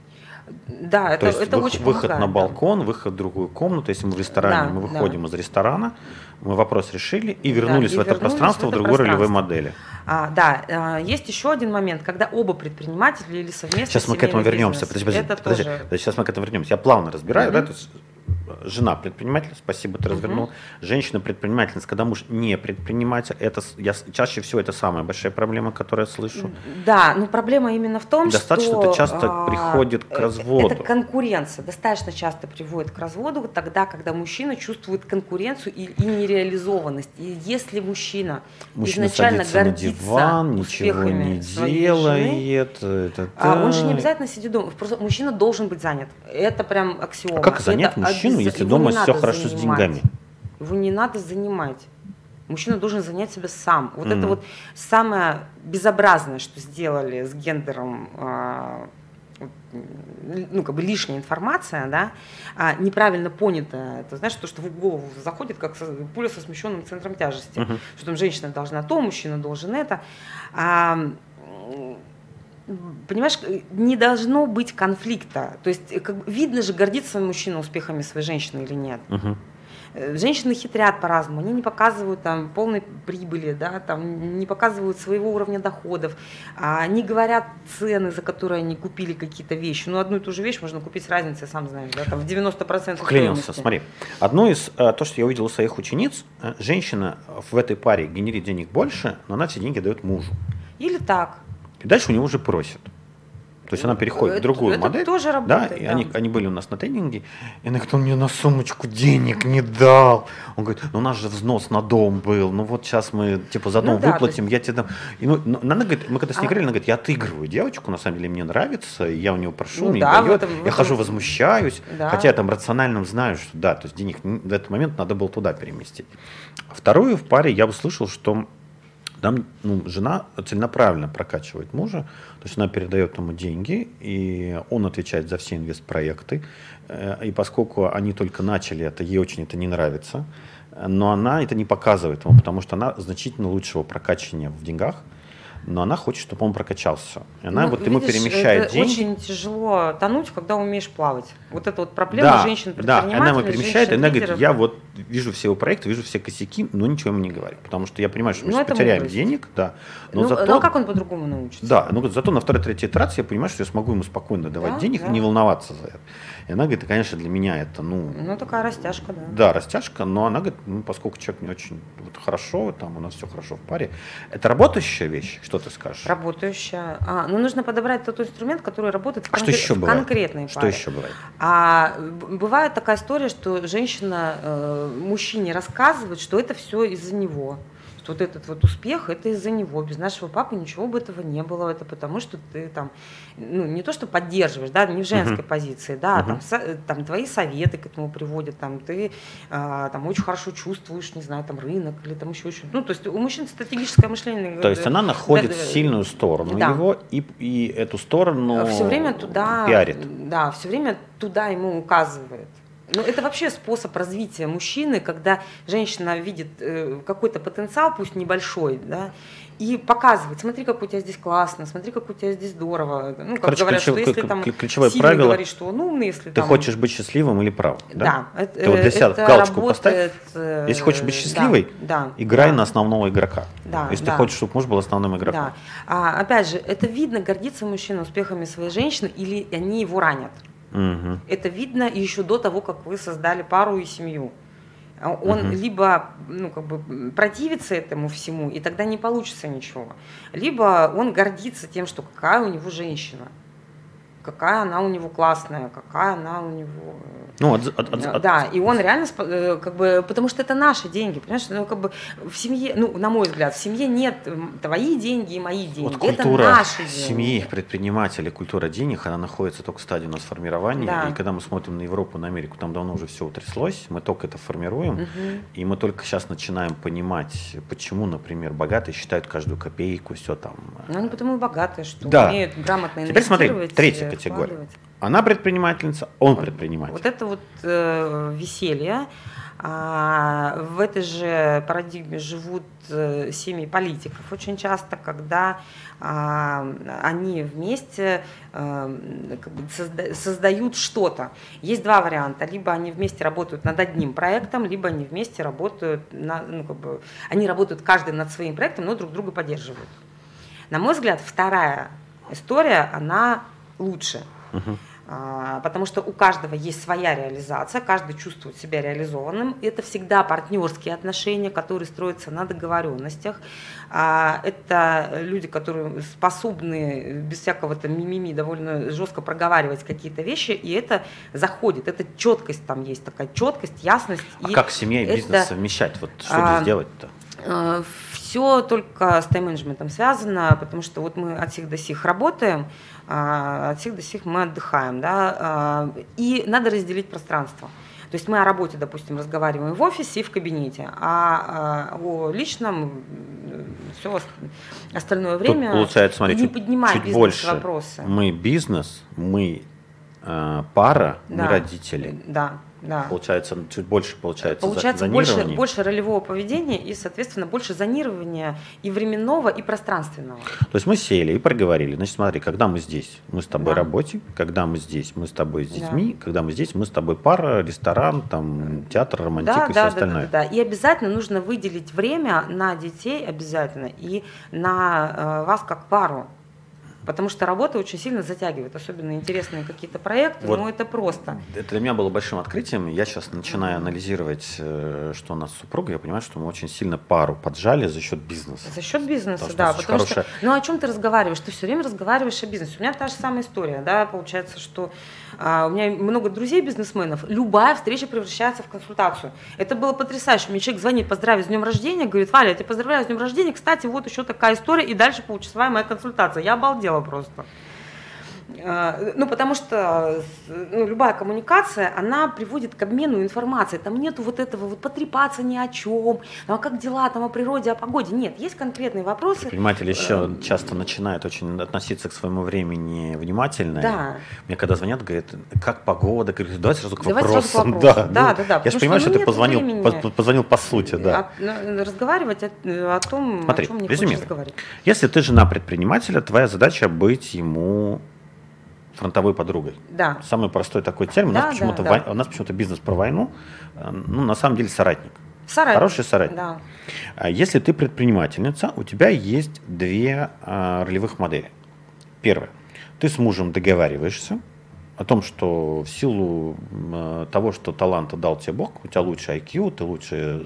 Да, это, То есть это вы, очень выход помогает, на балкон, да. выход в другую комнату. Если мы в ресторане, да, мы выходим да. из ресторана, мы вопрос решили и вернулись да, и в это пространство в, это другой ролевой модели. А, да, а, есть еще один момент, когда оба предприниматели или совместно. Сейчас мы к этому вернемся. Подожди, подожди, это подожди, тоже... подожди, сейчас мы к этому вернемся. Я плавно разбираю, mm-hmm. да, жена предприниматель, спасибо, ты развернул. Угу. Женщина предпринимательница, когда муж не предприниматель, это я чаще всего это самая большая проблема, которую я слышу. Да, но проблема именно в том, достаточно что это часто а, приходит к разводу. Это конкуренция, достаточно часто приводит к разводу тогда, когда мужчина чувствует конкуренцию и, и нереализованность. И если мужчина, мужчина изначально гордится на диван, ничего не делает, жены, это, а он же не обязательно сидит дома. Просто мужчина должен быть занят. Это прям аксиома. А как занять это мужчину, если дома все хорошо занимать. с деньгами. Его не надо занимать. Мужчина должен занять себя сам. Вот mm это вот самое безобразное, что сделали с гендером, а, ну, как бы лишняя информация, да, а, неправильно понятая. Это, знаешь, то, что в голову заходит, как пуля со смещенным центром тяжести. uh Что там женщина должна то, мужчина должен это. А, понимаешь, не должно быть конфликта. То есть как, видно же, гордится мужчина успехами своей женщины или нет. Угу. Женщины хитрят по-разному, они не показывают там полной прибыли, да, там, не показывают своего уровня доходов, а не говорят цены, за которые они купили какие-то вещи. Ну, одну и ту же вещь можно купить с разницей, сам знаешь, да, там в 90% Клянется, смотри. Одно из, э, то, что я увидел у своих учениц, э, женщина в этой паре генерит денег больше, но она все деньги дает мужу. Или так. И дальше у него уже просят. То есть она переходит это, в другую это модель. тоже работает, да, и да. Они, они были у нас на тренинге, и она говорит, он мне на сумочку денег не дал. Он говорит, ну у нас же взнос на дом был, ну вот сейчас мы типа за дом Ну да, выплатим, то я тебе дам. И, ну, ну, она говорит, мы когда с ней А. говорили, она говорит, я отыгрываю девочку, на самом деле мне нравится, я у него прошу, Ну мне да, дает, этом- я этом- хожу возмущаюсь, Да. хотя я там рационально знаю, что да, то есть денег в этот момент надо было туда переместить. Вторую в паре я услышал, что там ну, жена целенаправленно прокачивает мужа, то есть она передает ему деньги, и он отвечает за все инвестпроекты. Э, И поскольку они только начали это, ей очень это не нравится, но она это не показывает ему, потому что она значительно лучшего прокачивания в деньгах, но она хочет, чтобы он прокачался. И она Ну, вот ему видишь, перемещает это деньги. очень тяжело тонуть, когда умеешь плавать. Вот это вот проблема да, женщин да, она ему перемещает, и она говорит, я вот вижу все его проекты, вижу все косяки, но ничего ему не говорю, потому что я понимаю, что мы Ну, потеряем мудрость. денег, да, но ну, зато... ну, а как он по-другому научится? Да, ну зато на второй, третьей итерации я понимаю, что я смогу ему спокойно давать Да, денег да. и не волноваться за это. И она говорит, «Да, конечно, для меня это, ну, Ну, такая растяжка, да. да, растяжка, но она говорит, ну, поскольку человек не очень вот, хорошо, там у нас все хорошо в паре, это работающая вещь, что ты скажешь? Работающая. А, ну, нужно подобрать тот инструмент, который работает в, А что конкре- еще в конкретной Что паре. еще бывает? А бывает такая история, что женщина э, мужчине рассказывает, что это все из-за него. Что вот этот вот успех, это из-за него. Без нашего папы ничего бы этого не было. Это потому, что ты там, ну, не то, что поддерживаешь, да, не в женской Мгм. позиции, да, Мгм. там, э, там твои советы к этому приводят, там ты а, там очень хорошо чувствуешь, не знаю, там рынок или там еще что-то. Ну, то есть у мужчин стратегическое мышление. То есть она находит да, сильную сторону да. его и, и эту сторону все время туда пиарит. Да, все время туда ему указывает. Ну, это вообще способ развития мужчины, когда женщина видит э, какой-то потенциал, пусть небольшой, да, и показывает, смотри, как у тебя здесь классно, смотри, как у тебя здесь здорово. Ну, как Короче, говорят, что ключевое- если там ключевое сильный правило, говорит, что он умный, если Ты там... хочешь быть счастливым или прав? Да, это, Ты вот для себя это галочку поставь. работает, э, Если хочешь быть да, счастливой, да, Играй да. на основного игрока. Да, Если да. ты хочешь, чтобы муж был основным игроком. Да. А, опять же, это видно, гордится мужчина успехами своей женщины или они его ранят. Мгм. Это видно еще до того, как вы создали пару и семью. А Он Мгм. либо ну, как бы, противится этому всему, и тогда не получится ничего. Либо он гордится тем, что какая у него женщина, какая она у него классная, какая она у него... э, Ну, от, от- от- от- да, и он реально, э, как бы, потому что это наши деньги, понимаешь, ну, как бы в семье, ну, на мой взгляд, в семье нет твои деньги и мои деньги, вот это культура наши деньги. семьи, предпринимателей, культура денег, она находится только в стадии у нас формирования. Да. И когда мы смотрим на Европу, на Америку, там давно уже все утряслось, мы только это формируем. Мгм. И мы только сейчас начинаем понимать, почему, например, богатые считают каждую копейку, все там. Ну, они потому и богатые, что Да. умеют грамотно Теперь смотри, э, категория. Она предпринимательница, он предприниматель. Вот это вот э, веселье. А, в этой же парадигме живут э, семьи политиков очень часто, когда а, они вместе э, как бы созда- создают что-то. Есть два варианта. Либо они вместе работают над одним проектом, либо они вместе работают, на, ну, как бы, они работают каждый над своим проектом, но друг друга поддерживают. На мой взгляд, вторая история, она лучше. Мгм. А, Потому что у каждого есть своя реализация, каждый чувствует себя реализованным. Это всегда партнерские отношения, которые строятся на договоренностях. А, Это люди, которые способны без всякого там мимими довольно жестко проговаривать какие-то вещи, и это заходит. Это четкость там есть, такая четкость, ясность. А и как семья и это- бизнес совмещать? Вот что а, здесь делать-то? все только с тайм-менеджментом связано, потому что вот мы от сих до сих работаем, от сих до сих мы отдыхаем, да, а, и надо разделить пространство. То есть мы о работе, допустим, разговариваем в офисе и в кабинете, а, а, о личном все остальное время Тут получается, смотри, не чуть, поднимать чуть больше. бизнес-вопросы. Мы бизнес, мы пара, мы Да. родители. Да, да. Получается, чуть больше получается, Получается больше, больше ролевого поведения и, соответственно, больше зонирования и временного, и пространственного. То есть мы сели и проговорили. Значит, смотри, когда мы здесь, мы с тобой Да. работе, когда мы здесь, мы с тобой с Да. детьми, когда мы здесь, мы с тобой пара, ресторан, там, театр, романтик Да, и все да, да, да, остальное. да, да. И обязательно нужно выделить время на детей обязательно и на э, вас как пару. Потому что работа очень сильно затягивает, особенно интересные какие-то проекты, вот но это просто. Это для меня было большим открытием. Я сейчас начинаю анализировать, э, что у нас с супругой, я понимаю, что мы очень сильно пару поджали за счет бизнеса. За счет бизнеса, потому да. Потому хорошая... что, ну о чем ты разговариваешь? Ты все время разговариваешь о бизнесе. У меня та же самая история, да, получается, что у меня много друзей бизнесменов. Любая встреча превращается в консультацию. Это было потрясающе. Мне человек звонит, поздравить с днем рождения, говорит, Валя, я тебя поздравляю с днем рождения. Кстати, вот еще такая история, и дальше получасовая моя консультация. Я обалдела просто. А, ну, потому что ну, любая коммуникация, она приводит к обмену информацией. Там нету вот этого вот потрепаться ни о чем, ну, а как дела, там о природе, о погоде. Нет, есть конкретные вопросы. Предприниматель еще э, часто начинает очень относиться к своему времени внимательно. Да. Мне когда звонят, говорят, как погода, говорят, давайте сразу к давайте вопросам. Сразу к вопросам. (laughs) Да, да, да, да. Я же понимаю, что, ну, ты позвонил, по, позвонил по сути, да. От, ну, разговаривать о, о том, Смотри, о чем не резюмируй. хочешь разговаривать. Если ты жена предпринимателя, твоя задача быть ему фронтовой подругой. Да. Самый простой такой термин. Да, у нас почему-то да, да. у нас почему-то бизнес про войну. Э, ну, на самом деле соратник. Соратник. Хороший соратник. Да. А если ты предпринимательница, у тебя есть две а, ролевых модели. Первое. Ты с мужем договариваешься о том, что в силу э, того, что таланта дал тебе Бог, у тебя лучше IQ, ты лучше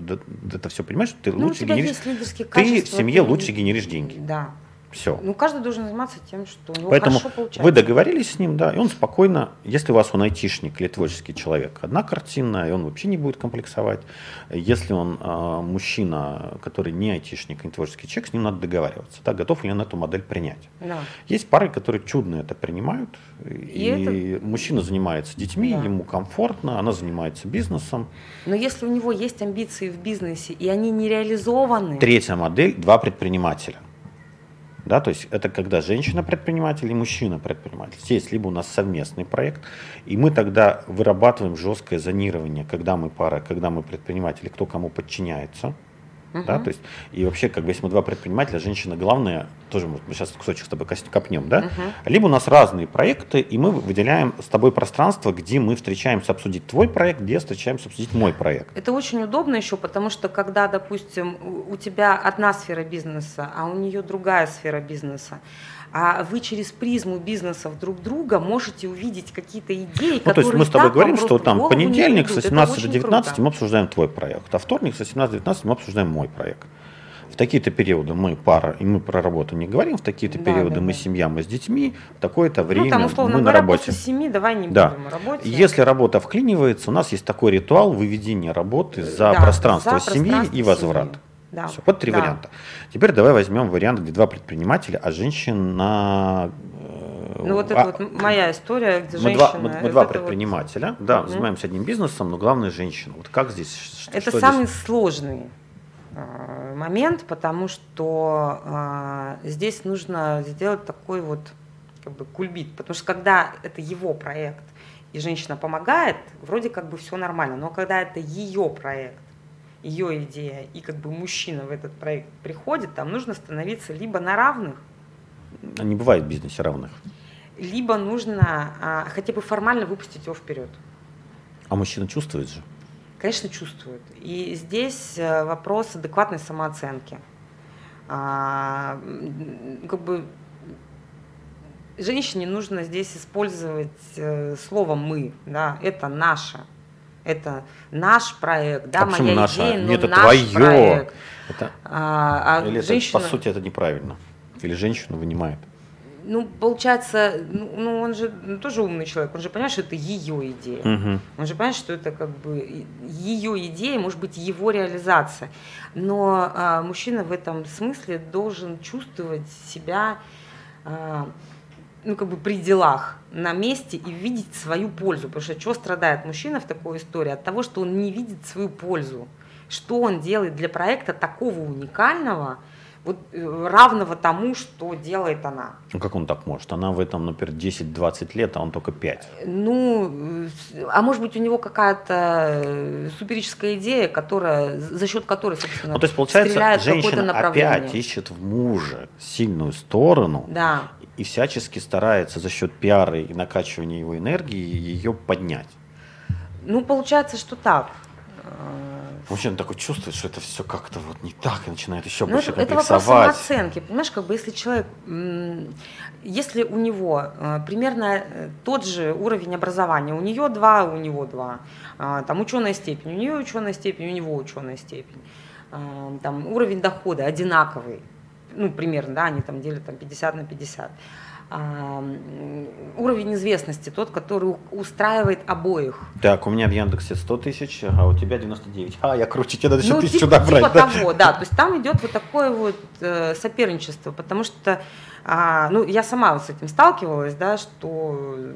это все понимаешь, ты ну, лучше генеришь. Ты в семье ты... лучше генеришь деньги. Да. Все. Ну, каждый должен заниматься тем, что у него Поэтому хорошо получается. Вы договорились с ним, да, и он спокойно, если у вас он айтишник или творческий человек, одна картина, и он вообще не будет комплексовать. Если он э, мужчина, который не айтишник, не творческий человек, с ним надо договариваться, да, готов ли он эту модель принять. Да. Есть пары, которые чудно это принимают, и, и это... мужчина занимается детьми, да. ему комфортно, она занимается бизнесом. Но если у него есть амбиции в бизнесе, и они не реализованы... Третья модель – два предпринимателя. Да, то есть это когда женщина-предприниматель и мужчина-предприниматель. Здесь либо у нас совместный проект, и мы тогда вырабатываем жесткое зонирование, когда мы пара, когда мы предприниматели, кто кому подчиняется. Uh-huh. Да, то есть, и вообще, как бы, если мы два предпринимателя, женщина главная, тоже мы сейчас кусочек с тобой копнем, да? Uh-huh. Либо у нас разные проекты, и мы выделяем с тобой пространство, где мы встречаемся обсудить твой проект, где встречаемся обсудить мой проект. Это очень удобно еще, потому что когда, допустим, у тебя одна сфера бизнеса, а у нее другая сфера бизнеса, а вы через призму бизнесов друг друга можете увидеть какие-то идеи, ну, которые то есть мы с тобой говорим, что там понедельник со 17 до 19 круто. мы обсуждаем твой проект, а вторник со 17 до 19 мы обсуждаем мой проект. В такие-то периоды мы пара, и мы про работу не говорим, в такие-то да, периоды да, мы да. семья, мы с детьми, в такое-то время ну, там, условно мы на работе. После 7 давай не да. будем о работе. Если работа вклинивается, у нас есть такой ритуал выведения работы за да, пространство за семьи пространство и возврат. Семьи. Да. Все, вот три да. варианта. Теперь давай возьмем вариант, где два предпринимателя, а женщина э, ну вот это а, вот моя история, где мы женщина. Два, мы, мы два предпринимателя, вот. да, угу. занимаемся одним бизнесом, но главное женщина. Вот как здесь? Это что самый здесь? сложный э, момент, потому что э, здесь нужно сделать такой вот как бы кульбит, потому что когда это его проект и женщина помогает, вроде как бы все нормально, но когда это ее проект ее идея, и как бы мужчина в этот проект приходит, там нужно становиться либо на равных. А не бывает в бизнесе равных. Либо нужно а, хотя бы формально выпустить его вперед. А мужчина чувствует же? Конечно, чувствует. И здесь э, вопрос адекватной самооценки. А, как бы женщине нужно здесь использовать э, слово мы, да, это наше это наш проект, да, а моя наша? идея, но Нет, это наш твое. проект. Это... А, а Или женщина... это, по сути, это неправильно? Или женщину вынимает? Ну, получается, ну, ну он же ну, тоже умный человек, он же понимает, что это ее идея. Угу. Он же понимает, что это как бы ее идея, может быть, его реализация. Но а, мужчина в этом смысле должен чувствовать себя а, ну, как бы при делах на месте и видеть свою пользу. Потому что что страдает мужчина в такой истории? От того, что он не видит свою пользу. Что он делает для проекта такого уникального, вот э, равного тому, что делает она. Ну как он так может? Она в этом, например, 10-20 лет, а он только 5. Ну, а может быть у него какая-то э, суперическая идея, которая, за счет которой, собственно, ну, то есть, получается, женщина опять ищет в муже сильную сторону да. и всячески старается за счет пиара и накачивания его энергии ее поднять. Ну, получается, что так. Мужчина такой чувствует, что это все как-то вот не так, и начинает еще Ну, больше это, это вопрос комплексовать. самооценки. Понимаешь, как бы если человек, если у него э, примерно э, тот же уровень образования, у нее два, у него два, а, там ученая степень, у нее ученая степень, у него ученая степень, а, там уровень дохода одинаковый, ну, примерно, да, они там делят там 50 на 50. А, уровень известности, тот, который устраивает обоих. Так, у меня в Яндексе 100 тысяч, а у тебя 99. А, я круче, тебе надо еще Ну, тысячу типа, добрать. типа да? того, да. То есть там идет вот такое вот э, соперничество, потому что, а, ну, я сама вот с этим сталкивалась, да, что э,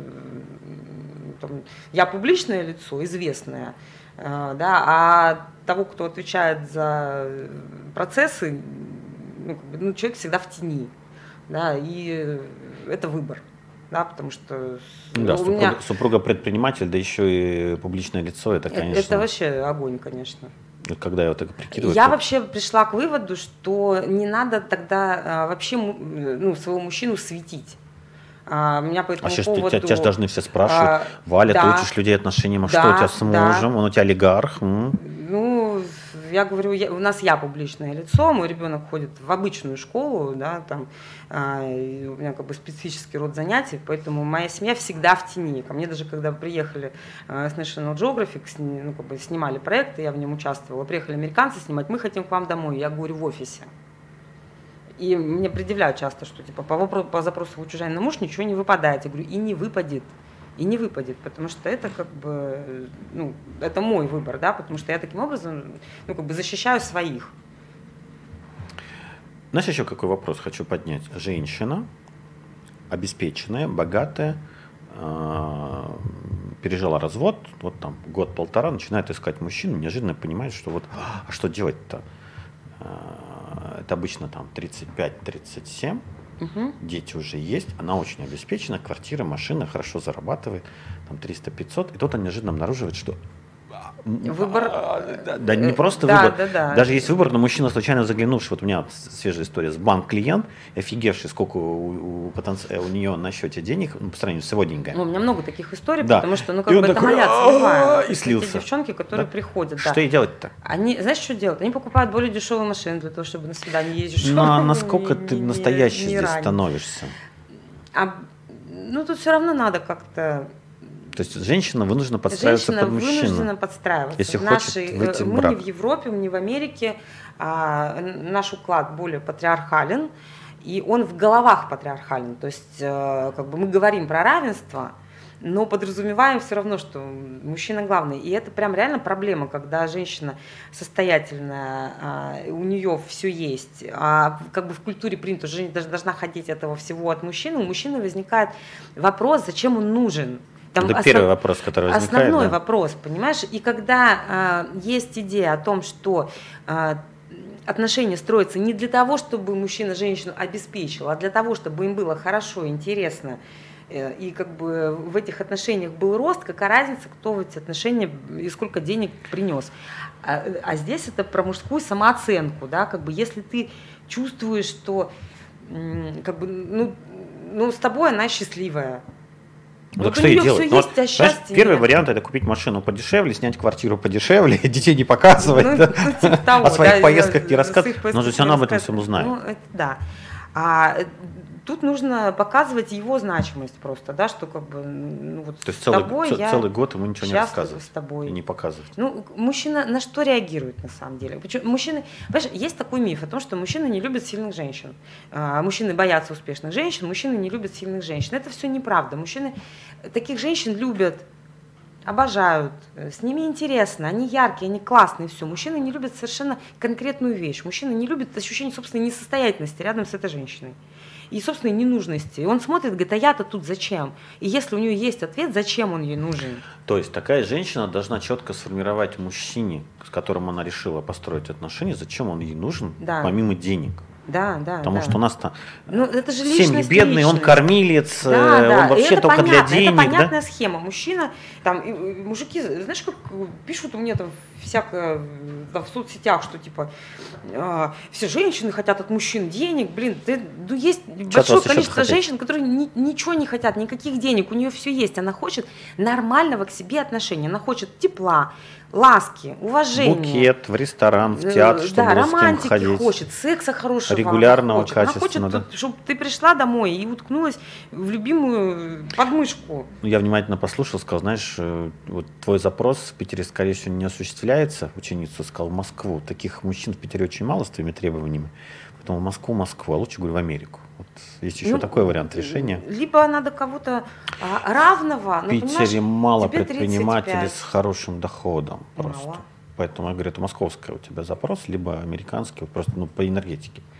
там, я публичное лицо, известное, э, да, а того, кто отвечает за процессы, ну, как бы, ну, человек всегда в тени, да, и это выбор, да, потому что Да, у супруга, меня супруга предприниматель, да еще и публичное лицо, это, э- конечно, это вообще огонь, конечно. когда я вот так прикидываю. Я то- вообще пришла к выводу, что не надо тогда а, вообще му- ну, своего мужчину светить. А, меня по этому А сейчас поводу... тебя, тебя же должны все спрашивать, а, Валя, ты да. учишь людей отношениям, а Да, что у тебя с да. мужем, он у тебя олигарх? м? Ну, я говорю, я- у нас я публичное лицо, мой ребенок ходит в обычную школу, да, там, и у меня как бы специфический род занятий, поэтому моя семья всегда в тени. Ко мне даже когда приехали а, с National Geographic, сни- ну, как бы снимали проект, я в нем участвовала, приехали американцы снимать, мы хотим к вам домой, я говорю, в офисе. И мне предъявляют часто, что типа по, вопросу, по запросу «Вы чужой муж ничего не выпадает. Я говорю, и не выпадет. И не выпадет, потому что это как бы, ну, это мой выбор, да, потому что я таким образом, ну, как бы защищаю своих. Знаешь, еще какой вопрос хочу поднять? Женщина, обеспеченная, богатая, э, пережила развод, вот там год-полтора, начинает искать мужчину, неожиданно понимает, что вот, а что делать-то? Э, Это обычно там 35-37, Мгм. дети уже есть, она очень обеспечена, квартира, машина, хорошо зарабатывает, там 300-500, и тут она неожиданно обнаруживает, что Выбор, а, да, да, не э, просто да, выбор, да, да. даже есть выбор, но мужчина случайно заглянувший, вот у меня свежая история с банк клиент, офигевший, сколько у, у, потенци- э, у нее на счете денег ну, по сравнению с его деньгами. Ну, у меня много таких историй, Да. потому что, ну, как бы это моя «А-а-а», целевая. и слился. девчонки, которые Да. приходят, да. Что ей делать-то? Они, знаешь, что делают? Они покупают более дешевые машины для того, чтобы на свидание ездить. Ну, а насколько (laughs) ты настоящий здесь становишься? А, ну, тут все равно надо как-то То есть женщина вынуждена подстраиваться Женщина под мужчину. вынуждена подстраиваться. если В хочет выйти э, в мы брак. не в Европе, мы не в Америке. а, наш уклад более патриархален, и он в головах патриархален. То есть э, как бы мы говорим про равенство, но подразумеваем все равно, что мужчина главный. И это прям реально проблема, когда женщина состоятельная, а, у нее все есть, а как бы в культуре принято, что женщина даже должна хотеть этого всего от мужчины, у мужчины возникает вопрос, зачем он нужен. Там Это основ- первый вопрос, который возникает. Основной да. вопрос, понимаешь? И когда а, есть идея о том, что а, отношения строятся не для того, чтобы мужчина женщину обеспечил, а для того, чтобы им было хорошо, интересно, э, и как бы в этих отношениях был рост, какая разница, кто в эти отношения и сколько денег принес. А, а здесь это про мужскую самооценку, да, как бы если ты чувствуешь, что как бы, ну, ну, с тобой она счастливая, Ну, так что и делать? Ну, вот, а первый нет. вариант это купить машину подешевле, снять квартиру подешевле, (laughs) детей не показывать, Ну, да? ну, типа того, (laughs) о своих да, поездках не рассказывать, но же все равно об этом всем узнает. Ну, да. А тут нужно показывать его значимость просто, да, что как бы, ну вот То есть с целый, тобой ц- я целый год ему ничего не рассказывать с тобой. и не показывать. Ну, мужчина на что реагирует на самом деле? Почему- Мужчины, понимаешь, есть такой миф о том, что мужчины не любят сильных женщин. А, Мужчины боятся успешных женщин, мужчины не любят сильных женщин. Это все неправда. Мужчины таких женщин любят, обожают, э, с ними интересно, они яркие, они классные, все. Мужчины не любят совершенно конкретную вещь. Мужчина не любит ощущение собственной несостоятельности рядом с этой женщиной и собственной ненужности. И он смотрит, говорит, а я-то тут зачем? И если у нее есть ответ, зачем он ей нужен? То есть такая женщина должна четко сформировать мужчине, с которым она решила построить отношения, зачем он ей нужен, Да. помимо денег. Да, да. Потому да. что у нас-то Ну, это же семьи личность бедные, он личность. кормилец, Да, э, да, он вообще только понятно, для денег. Это да? понятная схема. Мужчина, там, мужики, знаешь, как пишут у меня там всякое да, в соцсетях, что типа э, все женщины хотят от мужчин денег, блин, ты, ну, есть большое количество женщин, которые ни, ничего не хотят, никаких денег, у нее все есть, она хочет нормального к себе отношения, она хочет тепла, ласки, уважения. Букет в ресторан, в э, театр, чтобы да, романтики ходить. хочет, секса хорошего Регулярного хочет. качественного. Она хочет, да. чтобы ты пришла домой и уткнулась в любимую подмышку. Ну, я внимательно послушал, сказал, знаешь, э, вот твой запрос в Питере, скорее всего, не осуществляется, ученицу сказал, в Москву. Таких мужчин в Питере очень мало с твоими требованиями. Поэтому в Москву, Москву, а лучше, говорю, в Америку. Вот есть еще ну, такой вариант решения. Либо надо кого-то а, равного. В Питере мало предпринимателей 35. с хорошим доходом просто. Мало. Поэтому я говорю, это московский у тебя запрос, либо американский, просто ну, по энергетике. А,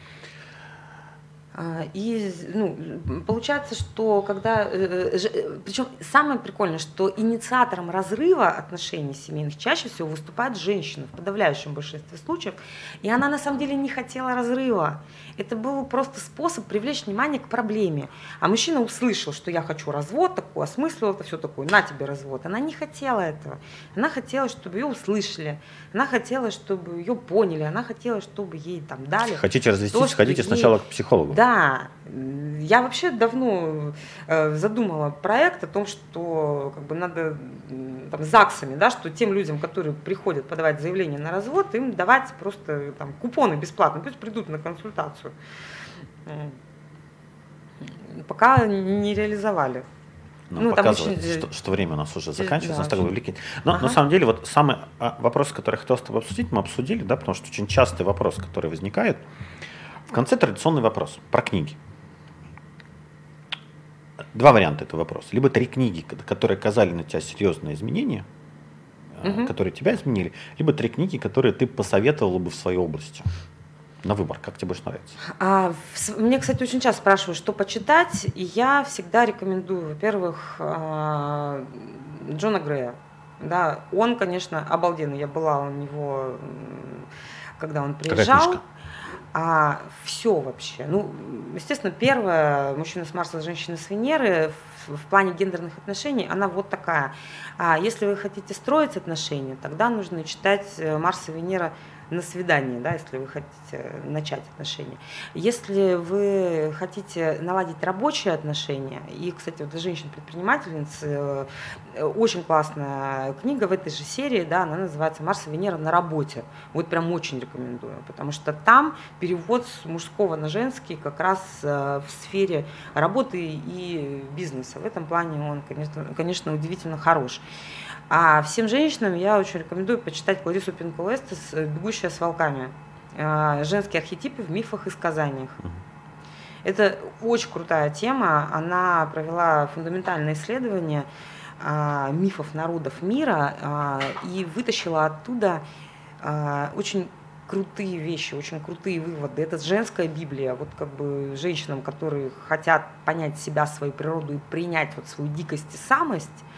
и ну, получается, что когда... Э, э, э, Причем самое прикольное, что инициатором разрыва отношений семейных чаще всего выступает женщина в подавляющем большинстве случаев. И она на самом деле не хотела разрыва. Это был просто способ привлечь внимание к проблеме. А мужчина услышал, что я хочу развод, такой, осмыслил это все такое, на тебе развод. Она не хотела этого. Она хотела, чтобы ее услышали. Она хотела, чтобы ее поняли. Она хотела, чтобы ей там дали. Хотите развестись, то, сходите ей... сначала к психологу. Да. Я вообще давно э, задумала проект о том, что как бы надо там, ЗАГСами, да, что тем людям, которые приходят подавать заявление на развод, им давать просто там, купоны бесплатно, пусть придут на консультацию. Пока не реализовали. Нам ну, показывает, очень... что, что время у нас уже заканчивается, да, нас очень... увлекает. Но ага. на самом деле вот самый а, вопрос, который я хотел с тобой обсудить, мы обсудили, да, потому что очень частый вопрос, который возникает, в конце традиционный вопрос про книги. Два варианта этого вопроса. Либо три книги, которые оказали на тебя серьезные изменения, угу. которые тебя изменили, либо три книги, которые ты посоветовала бы в своей области на выбор? Как тебе больше нравится? А, мне, кстати, очень часто спрашивают, что почитать, и я всегда рекомендую, во-первых, а, Джона Грея. Да, он, конечно, обалденный. Я была у него, когда он приезжал. А все вообще. Ну, естественно, первое, мужчина с Марса, женщина с Венеры, в, в плане гендерных отношений, она вот такая. А если вы хотите строить отношения, тогда нужно читать э, Марс и Венера на свидание, да, если вы хотите начать отношения. Если вы хотите наладить рабочие отношения, и, кстати, вот для женщин-предпринимательниц э, очень классная книга в этой же серии, да, она называется «Марс и Венера на работе». Вот прям очень рекомендую, потому что там перевод с мужского на женский как раз э, в сфере работы и бизнеса. В этом плане он, конечно, конечно удивительно хорош. А всем женщинам я очень рекомендую почитать Кларису Пинколестес «Бегущая с волками». А, женские архетипы в мифах и сказаниях. Это очень крутая тема. Она провела фундаментальное исследование а, мифов народов мира а, и вытащила оттуда очень крутые вещи, очень крутые выводы. Это женская Библия. Вот как бы женщинам, которые хотят понять себя, свою природу и принять вот свою дикость и самость, Э,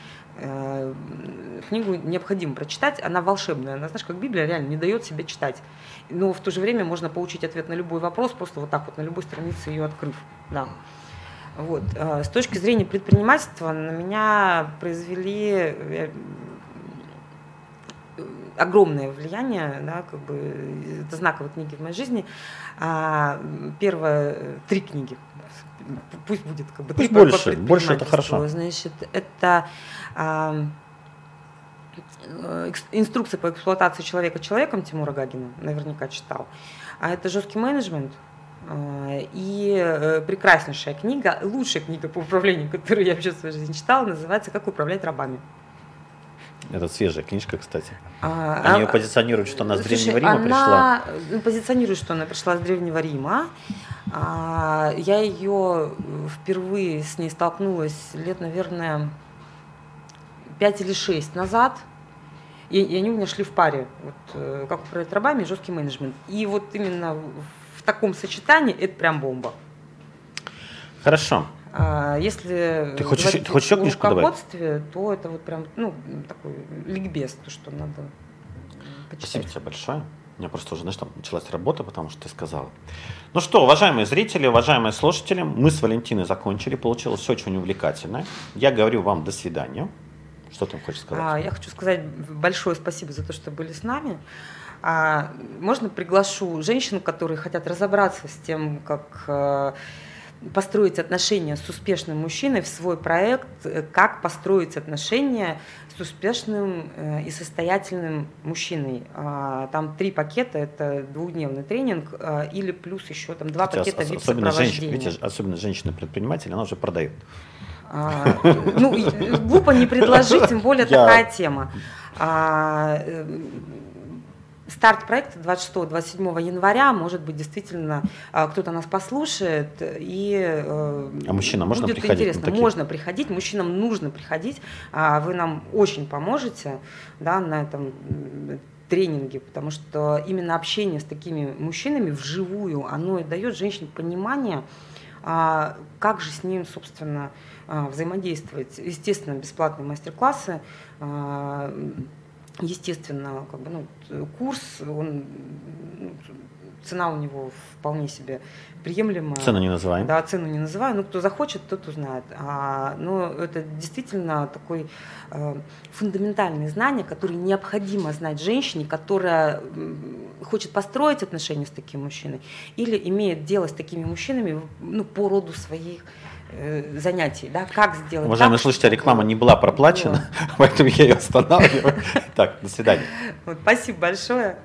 книгу необходимо прочитать, она волшебная, она, знаешь, как Библия реально не дает себя читать. Но в то же время можно получить ответ на любой вопрос, просто вот так вот на любой странице ее открыв. Да. Вот. Э, с точки зрения предпринимательства на меня произвели э, огромное влияние, да, как бы это знаковые книги в моей жизни. А, первое три книги, пусть будет как бы пусть больше, больше это хорошо. Значит, это Э, инструкция по эксплуатации человека человеком Тимура Гагина, наверняка читал. А это жесткий менеджмент. Э, и э, прекраснейшая книга, лучшая книга по управлению, которую я вообще в своей жизни читала, называется «Как управлять рабами». Это свежая книжка, кстати. А, Они а, ее позиционируют, что она с слушай, Древнего Рима она пришла. Позиционирует, что она пришла с Древнего Рима. А, я ее впервые с ней столкнулась лет, наверное, 5 или 6 назад, и, и они у меня шли в паре, вот, э, как управлять рабами и жесткий менеджмент. И вот именно в таком сочетании это прям бомба. Хорошо. А, если ты хочешь, ты хочешь еще книжку руководстве, то это вот прям ну, такой ликбез, то, что надо почитать. Спасибо тебе большое. У меня просто уже, знаешь, там началась работа, потому что ты сказала. Ну что, уважаемые зрители, уважаемые слушатели, мы с Валентиной закончили. Получилось все очень увлекательно. Я говорю вам до свидания. Что ты хочешь сказать? А, я хочу сказать большое спасибо за то, что были с нами. А, можно приглашу женщин, которые хотят разобраться с тем, как э, построить отношения с успешным мужчиной в свой проект, э, как построить отношения с успешным э, и состоятельным мужчиной. А, там три пакета, это двухдневный тренинг или плюс еще там два Сейчас, пакета особенно, женщин, видите, особенно женщина-предприниматель, она уже продает. А, ну, глупо не предложить, тем более такая тема. А, старт проекта 26-27 января, может быть, действительно а, кто-то нас послушает, и э, а мужчина можно будет приходить интересно. Такие? Можно приходить, мужчинам нужно приходить, вы нам очень поможете да, на этом тренинге, потому что именно общение с такими мужчинами вживую, оно и дает женщине понимание, как же с ним, собственно, взаимодействовать. Естественно, бесплатные мастер-классы, естественно, как бы, ну, курс, он, ну, цена у него вполне себе приемлемая. Цену не называем. Да, цену не называю. Ну, кто захочет, тот узнает. А, но это действительно такой э, фундаментальные знания, которые необходимо знать женщине, которая хочет построить отношения с таким мужчиной или имеет дело с такими мужчинами ну, по роду своих занятий, да, как сделать. Уважаемые так, слушатели, реклама не была проплачена, (laughs) поэтому я ее останавливаю. (laughs) Так, до свидания. Вот, спасибо большое.